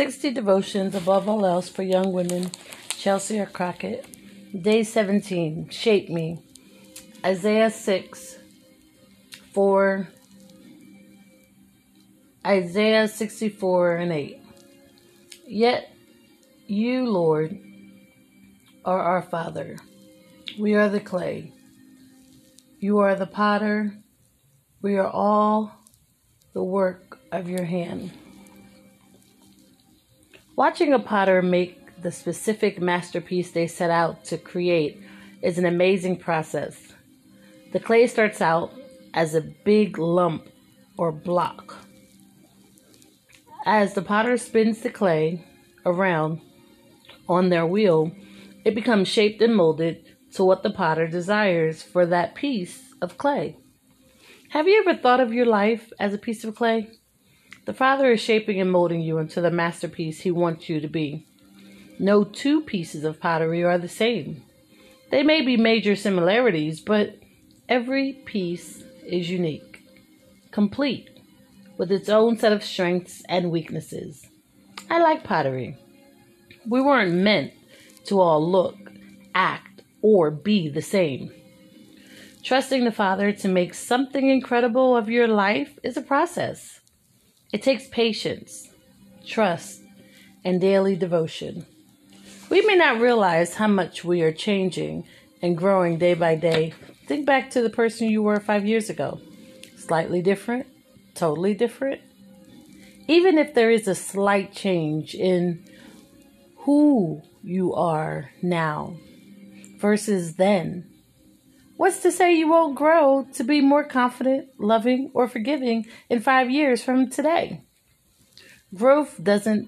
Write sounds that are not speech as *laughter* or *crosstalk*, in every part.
60 devotions above all else for young women, Chelsea or Crockett. Day 17, Shape Me. Isaiah 6, 4, Isaiah 64 and 8. Yet you, Lord, are our Father. We are the clay. You are the potter. We are all the work of your hand. Watching a potter make the specific masterpiece they set out to create is an amazing process. The clay starts out as a big lump or block. As the potter spins the clay around on their wheel, it becomes shaped and molded to what the potter desires for that piece of clay. Have you ever thought of your life as a piece of clay? The Father is shaping and molding you into the masterpiece He wants you to be. No two pieces of pottery are the same. They may be major similarities, but every piece is unique, complete, with its own set of strengths and weaknesses. I like pottery. We weren't meant to all look, act, or be the same. Trusting the Father to make something incredible of your life is a process. It takes patience, trust, and daily devotion. We may not realize how much we are changing and growing day by day. Think back to the person you were five years ago. Slightly different, totally different. Even if there is a slight change in who you are now versus then, what's to say you won't grow to be more confident, loving, or forgiving in five years from today? Growth doesn't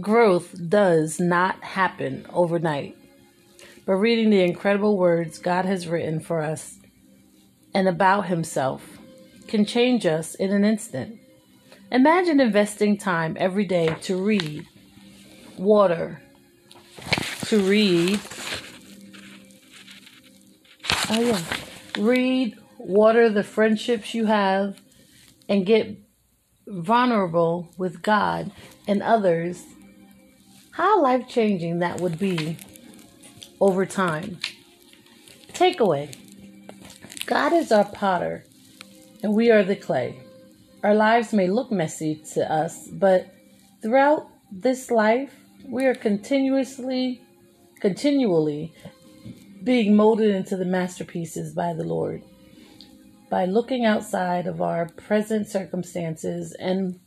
growth does not happen overnight. But reading the incredible words God has written for us and about himself can change us in an instant. Imagine investing time every day to read, water, to read. Oh, yeah. Read, water the friendships you have, and get vulnerable with God and others. How life changing that would be over time. Takeaway God is our potter, and we are the clay. Our lives may look messy to us, but throughout this life, we are continuously, continually being molded into the masterpieces by the Lord. By looking outside of our present circumstances and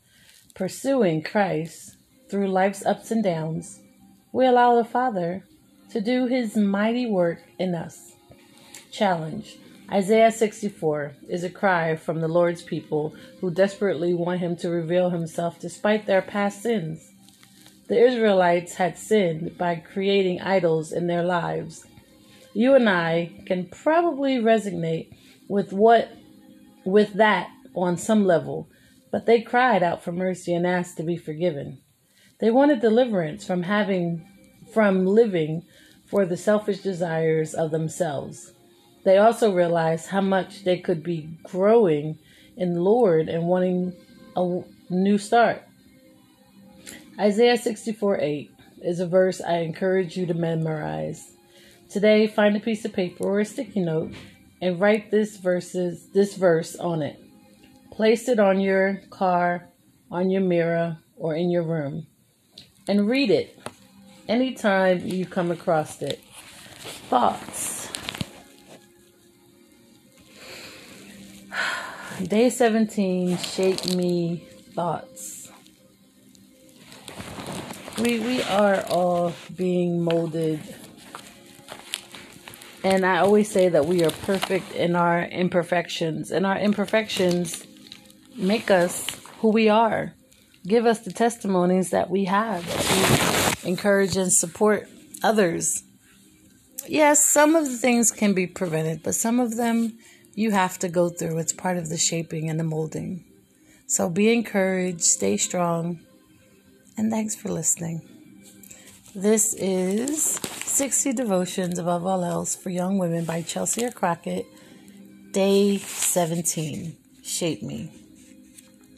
pursuing Christ through life's ups and downs, we allow the Father to do his mighty work in us. Challenge Isaiah 64 is a cry from the Lord's people who desperately want him to reveal himself despite their past sins. The Israelites had sinned by creating idols in their lives. You and I can probably resonate with what with that on some level, but they cried out for mercy and asked to be forgiven. They wanted deliverance from having from living for the selfish desires of themselves. They also realized how much they could be growing in the Lord and wanting a new start. Isaiah 64 8 is a verse I encourage you to memorize. Today, find a piece of paper or a sticky note and write this verses this verse on it. Place it on your car, on your mirror, or in your room. And read it anytime you come across it. Thoughts. *sighs* Day 17, shape me thoughts. We we are all being molded. And I always say that we are perfect in our imperfections, and our imperfections make us who we are. Give us the testimonies that we have, we encourage and support others. Yes, some of the things can be prevented, but some of them you have to go through. It's part of the shaping and the molding. So be encouraged, stay strong, and thanks for listening. This is 60 Devotions Above All Else for Young Women by Chelsea Crockett, Day 17. Shape Me.